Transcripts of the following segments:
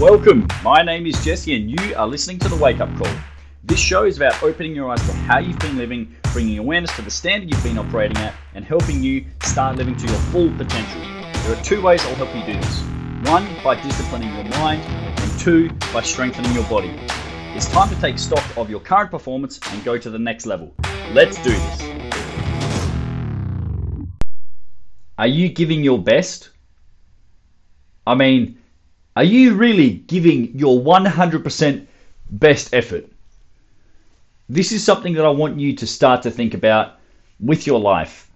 Welcome. My name is Jesse, and you are listening to the Wake Up Call. This show is about opening your eyes to how you've been living, bringing awareness to the standard you've been operating at, and helping you start living to your full potential. There are two ways I'll help you do this one, by disciplining your mind, and two, by strengthening your body. It's time to take stock of your current performance and go to the next level. Let's do this. Are you giving your best? I mean, are you really giving your 100% best effort? This is something that I want you to start to think about with your life.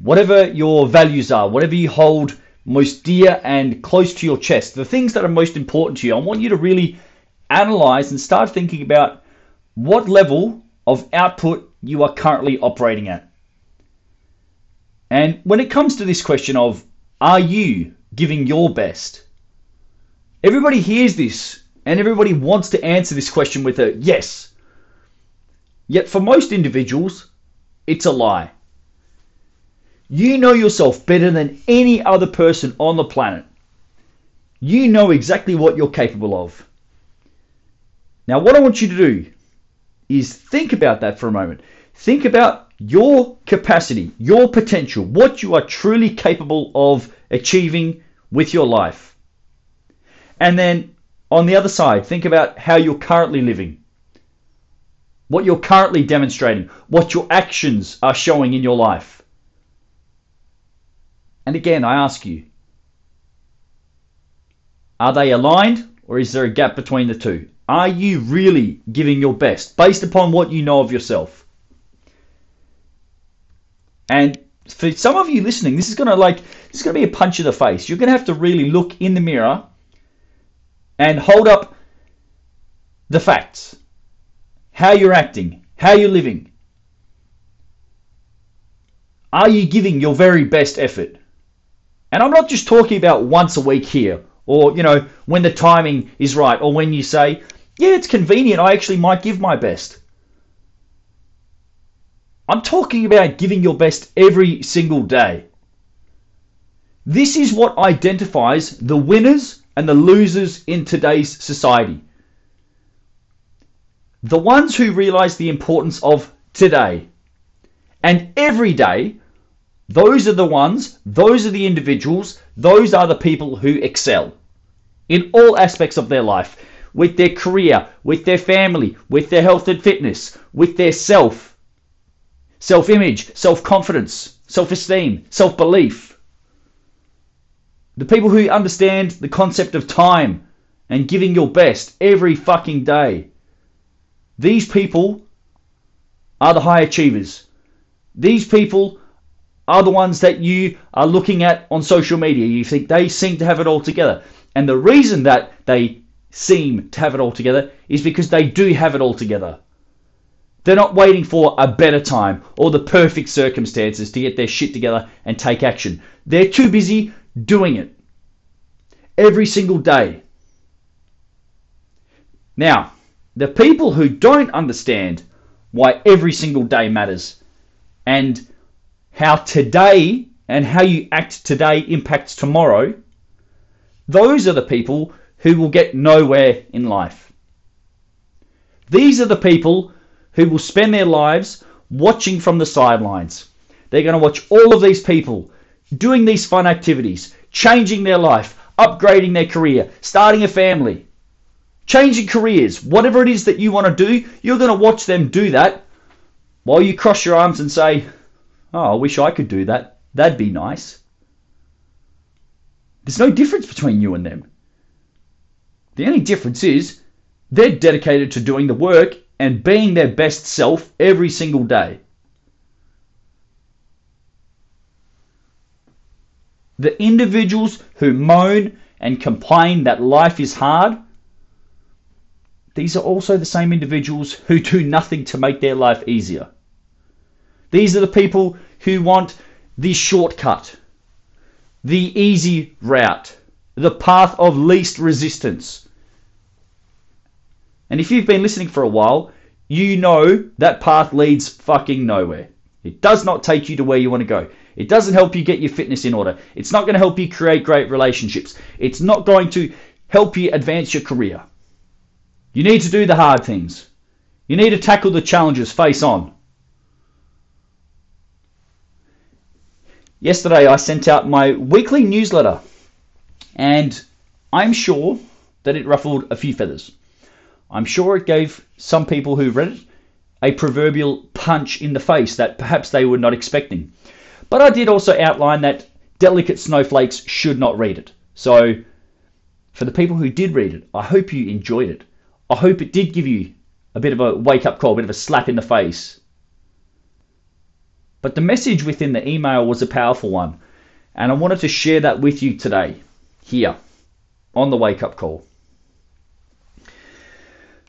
Whatever your values are, whatever you hold most dear and close to your chest, the things that are most important to you, I want you to really analyze and start thinking about what level of output you are currently operating at. And when it comes to this question of are you giving your best? Everybody hears this and everybody wants to answer this question with a yes. Yet for most individuals, it's a lie. You know yourself better than any other person on the planet. You know exactly what you're capable of. Now, what I want you to do is think about that for a moment. Think about your capacity, your potential, what you are truly capable of achieving with your life. And then on the other side, think about how you're currently living, what you're currently demonstrating, what your actions are showing in your life. And again, I ask you, are they aligned or is there a gap between the two? Are you really giving your best based upon what you know of yourself? And for some of you listening, this is gonna like this is gonna be a punch in the face. You're gonna have to really look in the mirror and hold up the facts. How you're acting, how you're living. Are you giving your very best effort? And I'm not just talking about once a week here, or, you know, when the timing is right, or when you say, yeah, it's convenient, I actually might give my best. I'm talking about giving your best every single day. This is what identifies the winners and the losers in today's society. The ones who realize the importance of today and every day those are the ones, those are the individuals, those are the people who excel in all aspects of their life with their career, with their family, with their health and fitness, with their self, self image, self confidence, self esteem, self belief. The people who understand the concept of time and giving your best every fucking day. These people are the high achievers. These people are the ones that you are looking at on social media. You think they seem to have it all together. And the reason that they seem to have it all together is because they do have it all together. They're not waiting for a better time or the perfect circumstances to get their shit together and take action. They're too busy doing it every single day. Now, the people who don't understand why every single day matters and how today and how you act today impacts tomorrow, those are the people who will get nowhere in life. These are the people who will spend their lives watching from the sidelines. They're going to watch all of these people doing these fun activities, changing their life, upgrading their career, starting a family, changing careers, whatever it is that you want to do, you're going to watch them do that while you cross your arms and say, Oh, I wish I could do that. That'd be nice. There's no difference between you and them. The only difference is they're dedicated to doing the work and being their best self every single day. The individuals who moan and complain that life is hard, these are also the same individuals who do nothing to make their life easier. These are the people who want the shortcut, the easy route, the path of least resistance. And if you've been listening for a while, you know that path leads fucking nowhere. It does not take you to where you want to go. It doesn't help you get your fitness in order. It's not going to help you create great relationships. It's not going to help you advance your career. You need to do the hard things. You need to tackle the challenges face on. Yesterday, I sent out my weekly newsletter, and I'm sure that it ruffled a few feathers. I'm sure it gave some people who read it a proverbial punch in the face that perhaps they were not expecting. But I did also outline that delicate snowflakes should not read it. So, for the people who did read it, I hope you enjoyed it. I hope it did give you a bit of a wake up call, a bit of a slap in the face. But the message within the email was a powerful one, and I wanted to share that with you today, here, on the wake up call.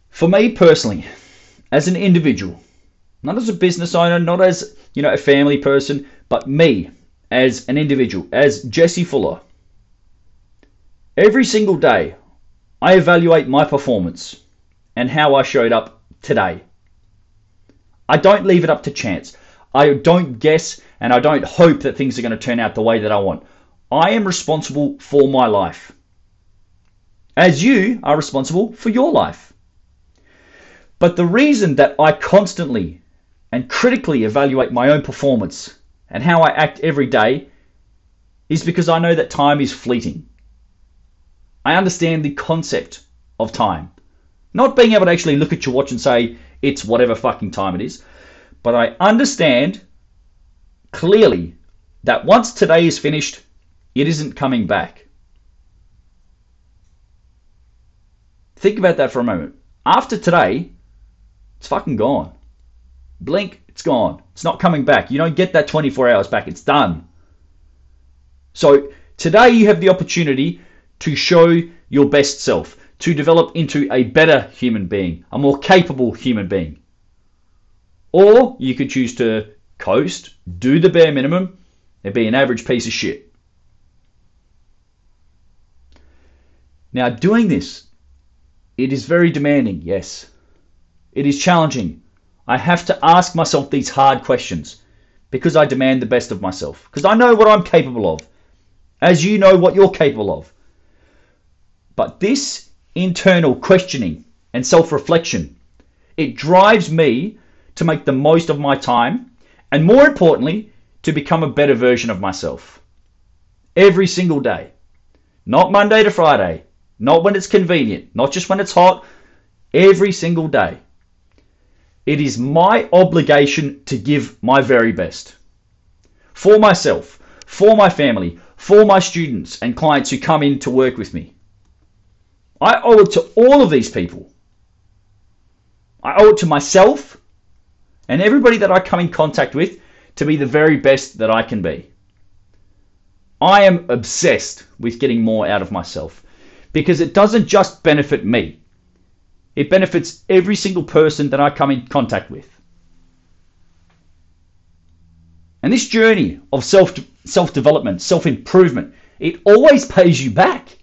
For me personally, as an individual, not as a business owner, not as you know a family person, but me as an individual, as Jesse Fuller. Every single day, I evaluate my performance and how I showed up today. I don't leave it up to chance. I don't guess and I don't hope that things are going to turn out the way that I want. I am responsible for my life. As you are responsible for your life. But the reason that I constantly and critically evaluate my own performance and how I act every day is because I know that time is fleeting. I understand the concept of time. Not being able to actually look at your watch and say, it's whatever fucking time it is. But I understand clearly that once today is finished, it isn't coming back. Think about that for a moment. After today, it's fucking gone. Blink, it's gone. It's not coming back. You don't get that 24 hours back. It's done. So today you have the opportunity to show your best self to develop into a better human being, a more capable human being. Or you could choose to coast, do the bare minimum, and be an average piece of shit. Now, doing this, it is very demanding, yes. It is challenging. I have to ask myself these hard questions because I demand the best of myself, because I know what I'm capable of, as you know what you're capable of. But this internal questioning and self reflection. It drives me to make the most of my time and, more importantly, to become a better version of myself. Every single day. Not Monday to Friday. Not when it's convenient. Not just when it's hot. Every single day. It is my obligation to give my very best. For myself, for my family, for my students and clients who come in to work with me. I owe it to all of these people. I owe it to myself and everybody that I come in contact with to be the very best that I can be. I am obsessed with getting more out of myself because it doesn't just benefit me, it benefits every single person that I come in contact with. And this journey of self self development, self improvement, it always pays you back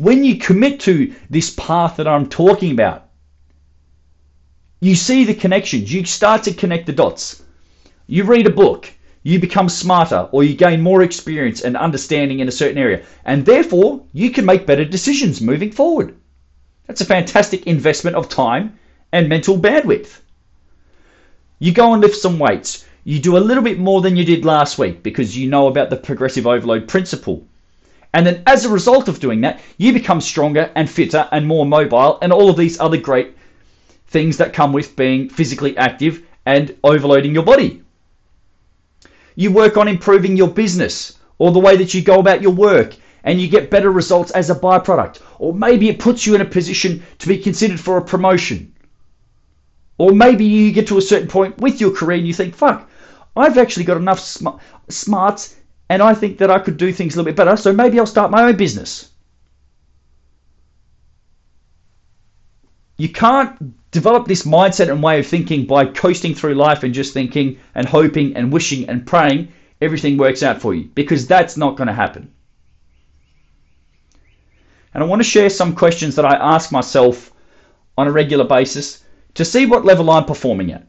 when you commit to this path that I'm talking about, you see the connections. You start to connect the dots. You read a book, you become smarter, or you gain more experience and understanding in a certain area, and therefore you can make better decisions moving forward. That's a fantastic investment of time and mental bandwidth. You go and lift some weights. You do a little bit more than you did last week because you know about the progressive overload principle. And then as a result of doing that, you become stronger and fitter and more mobile and all of these other great things that come with being physically active and overloading your body. You work on improving your business or the way that you go about your work and you get better results as a byproduct. Or maybe it puts you in a position to be considered for a promotion. Or maybe you get to a certain point with your career and you think, fuck, I've actually got enough sm- smarts and I think that I could do things a little bit better, so maybe I'll start my own business. You can't develop this mindset and way of thinking by coasting through life and just thinking and hoping and wishing and praying everything works out for you because that's not going to happen. And I want to share some questions that I ask myself on a regular basis to see what level I'm performing at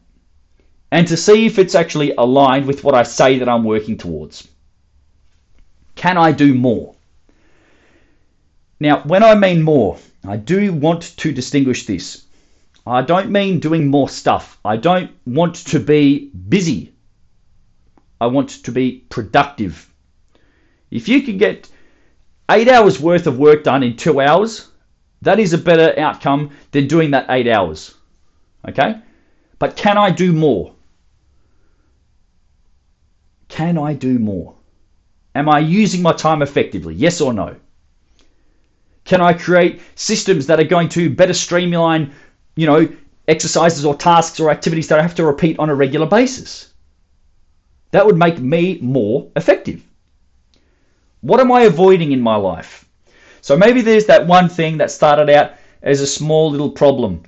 and to see if it's actually aligned with what I say that I'm working towards. Can I do more? Now, when I mean more, I do want to distinguish this. I don't mean doing more stuff. I don't want to be busy. I want to be productive. If you can get eight hours worth of work done in two hours, that is a better outcome than doing that eight hours. Okay? But can I do more? Can I do more? Am I using my time effectively? Yes or no? Can I create systems that are going to better streamline, you know, exercises or tasks or activities that I have to repeat on a regular basis? That would make me more effective. What am I avoiding in my life? So maybe there's that one thing that started out as a small little problem.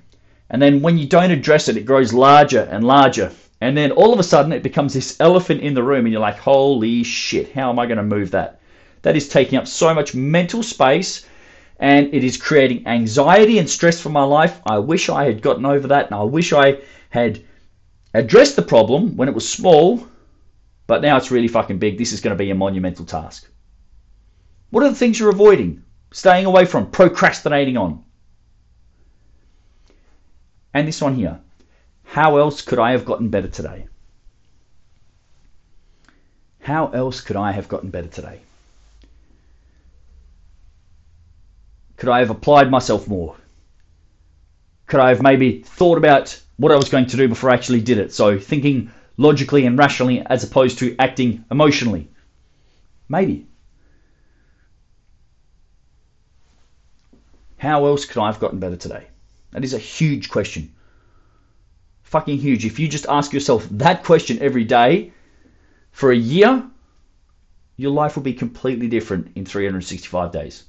And then when you don't address it, it grows larger and larger. And then all of a sudden it becomes this elephant in the room, and you're like, holy shit, how am I going to move that? That is taking up so much mental space and it is creating anxiety and stress for my life. I wish I had gotten over that and I wish I had addressed the problem when it was small, but now it's really fucking big. This is going to be a monumental task. What are the things you're avoiding, staying away from, procrastinating on? And this one here. How else could I have gotten better today? How else could I have gotten better today? Could I have applied myself more? Could I have maybe thought about what I was going to do before I actually did it? So thinking logically and rationally as opposed to acting emotionally. Maybe. How else could I have gotten better today? That is a huge question. Fucking huge. If you just ask yourself that question every day for a year, your life will be completely different in 365 days.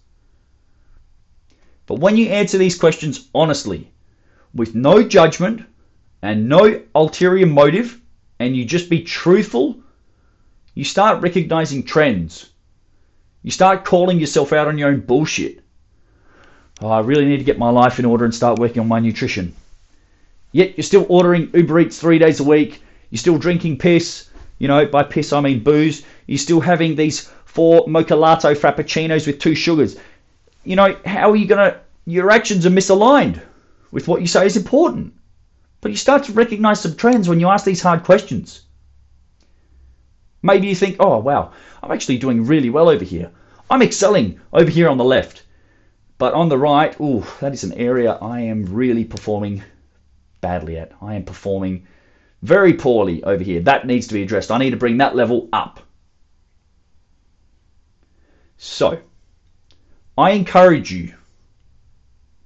But when you answer these questions honestly, with no judgment and no ulterior motive, and you just be truthful, you start recognizing trends. You start calling yourself out on your own bullshit. Oh, I really need to get my life in order and start working on my nutrition. Yet you're still ordering Uber Eats three days a week. You're still drinking piss. You know, by piss I mean booze. You're still having these four mocha latte frappuccinos with two sugars you know, how are you going to, your actions are misaligned with what you say is important. But you start to recognize some trends when you ask these hard questions. Maybe you think, oh, wow, I'm actually doing really well over here. I'm excelling over here on the left. But on the right, ooh, that is an area I am really performing badly at. I am performing very poorly over here. That needs to be addressed. I need to bring that level up. So, I encourage you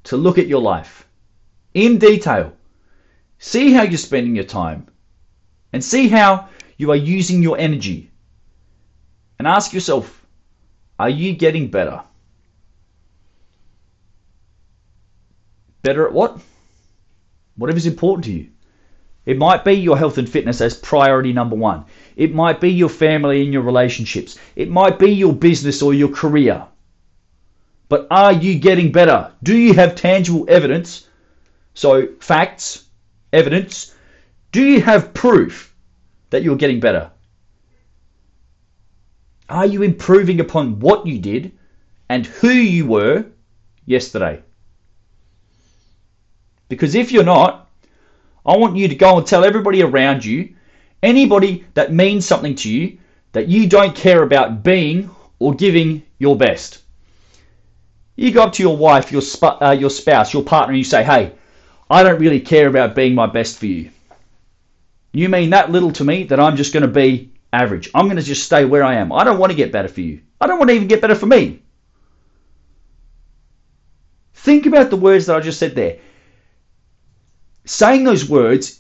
to look at your life in detail. See how you're spending your time and see how you are using your energy. And ask yourself, are you getting better? Better at what? Whatever is important to you. It might be your health and fitness as priority number one. It might be your family and your relationships. It might be your business or your career. But are you getting better? Do you have tangible evidence? So, facts, evidence. Do you have proof that you're getting better? Are you improving upon what you did and who you were yesterday? Because if you're not, I want you to go and tell everybody around you, anybody that means something to you, that you don't care about being or giving your best. You go up to your wife, your, sp- uh, your spouse, your partner, and you say, hey, I don't really care about being my best for you. You mean that little to me that I'm just going to be average. I'm going to just stay where I am. I don't want to get better for you. I don't want to even get better for me. Think about the words that I just said there. Saying those words,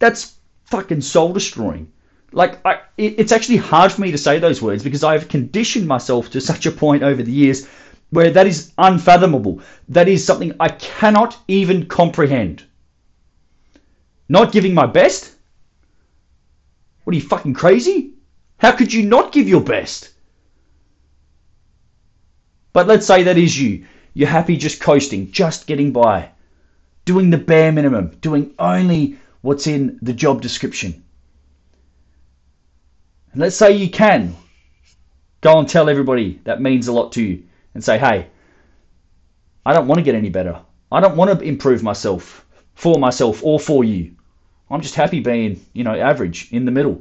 that's fucking soul destroying. Like, I, it's actually hard for me to say those words because I've conditioned myself to such a point over the years where that is unfathomable. That is something I cannot even comprehend. Not giving my best? What are you fucking crazy? How could you not give your best? But let's say that is you. You're happy just coasting, just getting by, doing the bare minimum, doing only what's in the job description. And let's say you can go and tell everybody that means a lot to you and say, hey, I don't want to get any better. I don't want to improve myself for myself or for you. I'm just happy being, you know, average in the middle.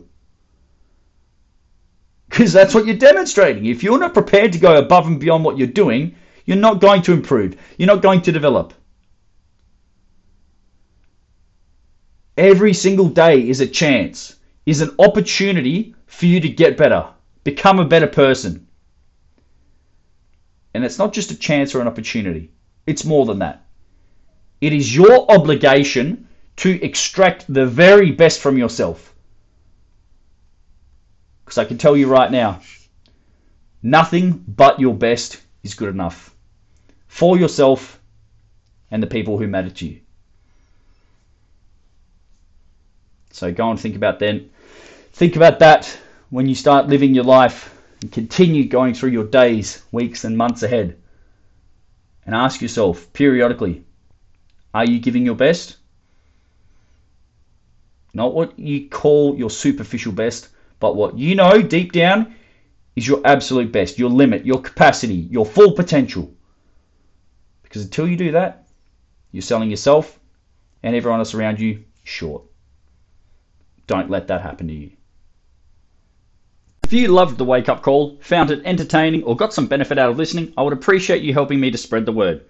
Because that's what you're demonstrating. If you're not prepared to go above and beyond what you're doing, you're not going to improve. You're not going to develop. Every single day is a chance, is an opportunity for you to get better, become a better person. And it's not just a chance or an opportunity, it's more than that. It is your obligation to extract the very best from yourself. Because I can tell you right now, nothing but your best is good enough for yourself and the people who matter to you. So go and think about then. Think about that when you start living your life and continue going through your days, weeks, and months ahead. And ask yourself periodically are you giving your best? Not what you call your superficial best, but what you know deep down is your absolute best, your limit, your capacity, your full potential. Because until you do that, you're selling yourself and everyone else around you short. Don't let that happen to you. If you loved the wake up call, found it entertaining, or got some benefit out of listening, I would appreciate you helping me to spread the word.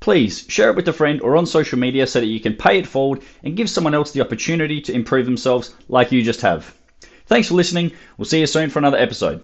Please share it with a friend or on social media so that you can pay it forward and give someone else the opportunity to improve themselves like you just have. Thanks for listening. We'll see you soon for another episode.